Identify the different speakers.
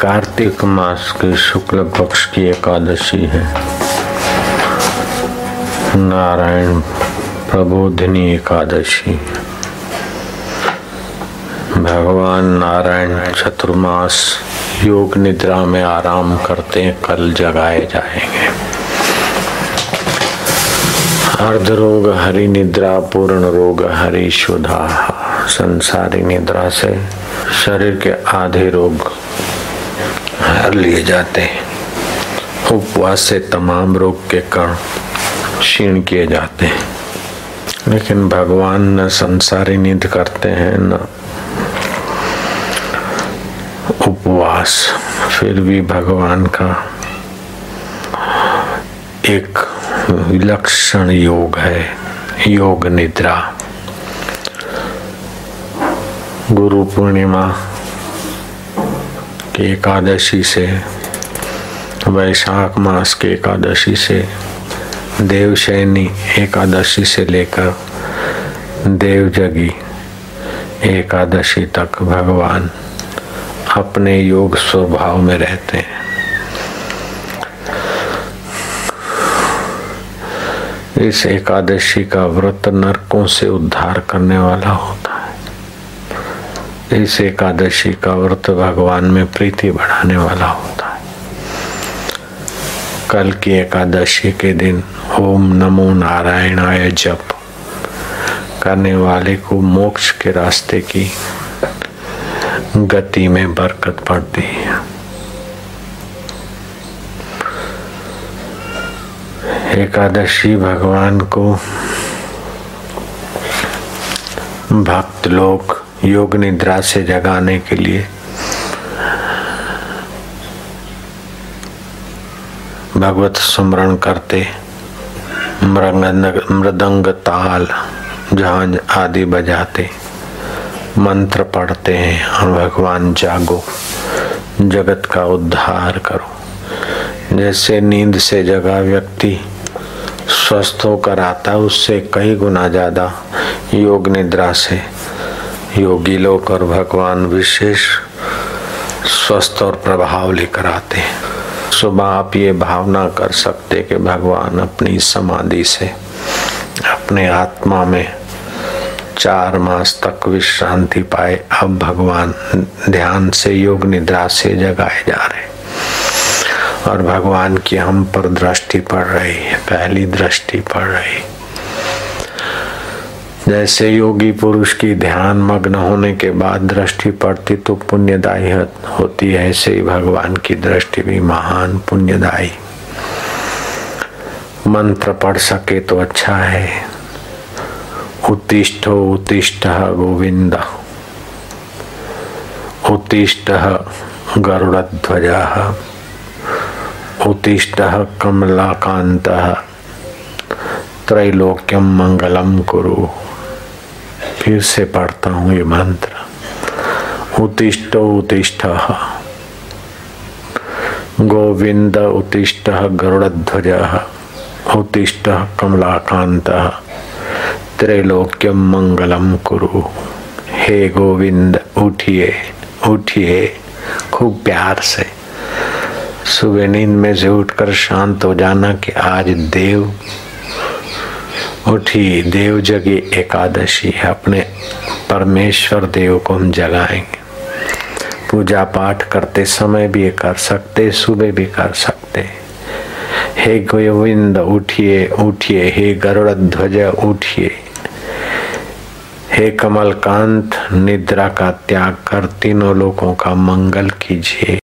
Speaker 1: कार्तिक मास की शुक्ल पक्ष की एकादशी है। नारायण प्रबोधिनी एकादशी। भगवान नारायण चतुर्मास योग निद्रा में आराम करते हैं, कल जगाए जाएँगे। अर्ध रोग हरि निद्रा, पूर्ण रोग हरि शुद्धा संसारी निद्रा से शरीर के आधे रोग हर लिए जाते हैं। उपवास से तमाम रोग के कण क्षीण किए जाते हैं। लेकिन भगवान न संसारी नींद करते हैं, न उपवास। फिर भी भगवान का एक विलक्षण योग है, योग निद्रा। गुरु पूर्णिमा की एकादशी से, वैशाख मास की एकादशी से देवशैनी एकादशी से लेकर देवजगी एकादशी तक भगवान अपने योग स्वभाव में रहते हैं। इस एकादशी का व्रत नरकों से उद्धार करने वाला होता इस एकादशी का व्रत भगवान में प्रीति बढ़ाने वाला होता है। कल की एकादशी के दिन ओम नमो नारायणाय जप करने वाले को मोक्ष के रास्ते की गति में बरकत पड़ती है। एकादशी भगवान को भक्त लोग योग निद्रा से जगाने के लिए। भगवत स्मरण करते मृदंग ताल झांझ आदि बजाते, मंत्र पढ़ते हैं और भगवान जागो, जगत का उद्धार करो। जैसे नींद से जगा व्यक्ति स्वस्थ होकर आता उससे कई गुना ज़्यादा योग निद्रा से योगी लोग और भगवान विशेष स्वस्थ और प्रभाव लेकर आते हैं। सुबह आप ये भावना कर सकते कि भगवान अपनी समाधि से अपने आत्मा में चार मास तक विश्रांति पाए। अब भगवान ध्यान से योग निद्रा से जगाए जा रहे और भगवान की हम पर दृष्टि पड़ रही है, पहली दृष्टि पड़ रही जैसे योगी पुरुष की ध्यान मग्न होने के बाद दृष्टि पड़ती तो पुण्यदायी होती है। ऐसे ही भगवान की दृष्टि भी महान पुण्यदायी। मंत्र पढ़ सके तो अच्छा है। उत्तिष्ठ उत्तिष्ठ गोविंद। उत्तिष्ठ गरुड़ध्वज। उत्तिष्ठ कमलाकांत त्रैलोक्यम मंगलम कुरु। फिर से पढ़ता हूँ ये मंत्र। उत्तिष्ठ उत्तिष्ठ। गोविंद उत्तिष्ठ गरुड़ध्वज। उत्तिष्ठ कमलाकांत त्रैलोक्यम मंगलम कुरु। हे गोविंद, उठिए उठिए, खूब प्यार से। सुबह नींद में से उठकर शांत हो जाना कि आज देव उठी, देव जगी एकादशी अपने परमेश्वर देव को हम जगाएँगे। पूजा पाठ करते समय भी कर सकते, सुबह भी कर सकते। हे गोविंद, उठिए उठिए। हे गरुड़ ध्वज, उठिए। हे कमलकांत, निद्रा का त्याग कर। तीनों लोगों का मंगल कीजिए।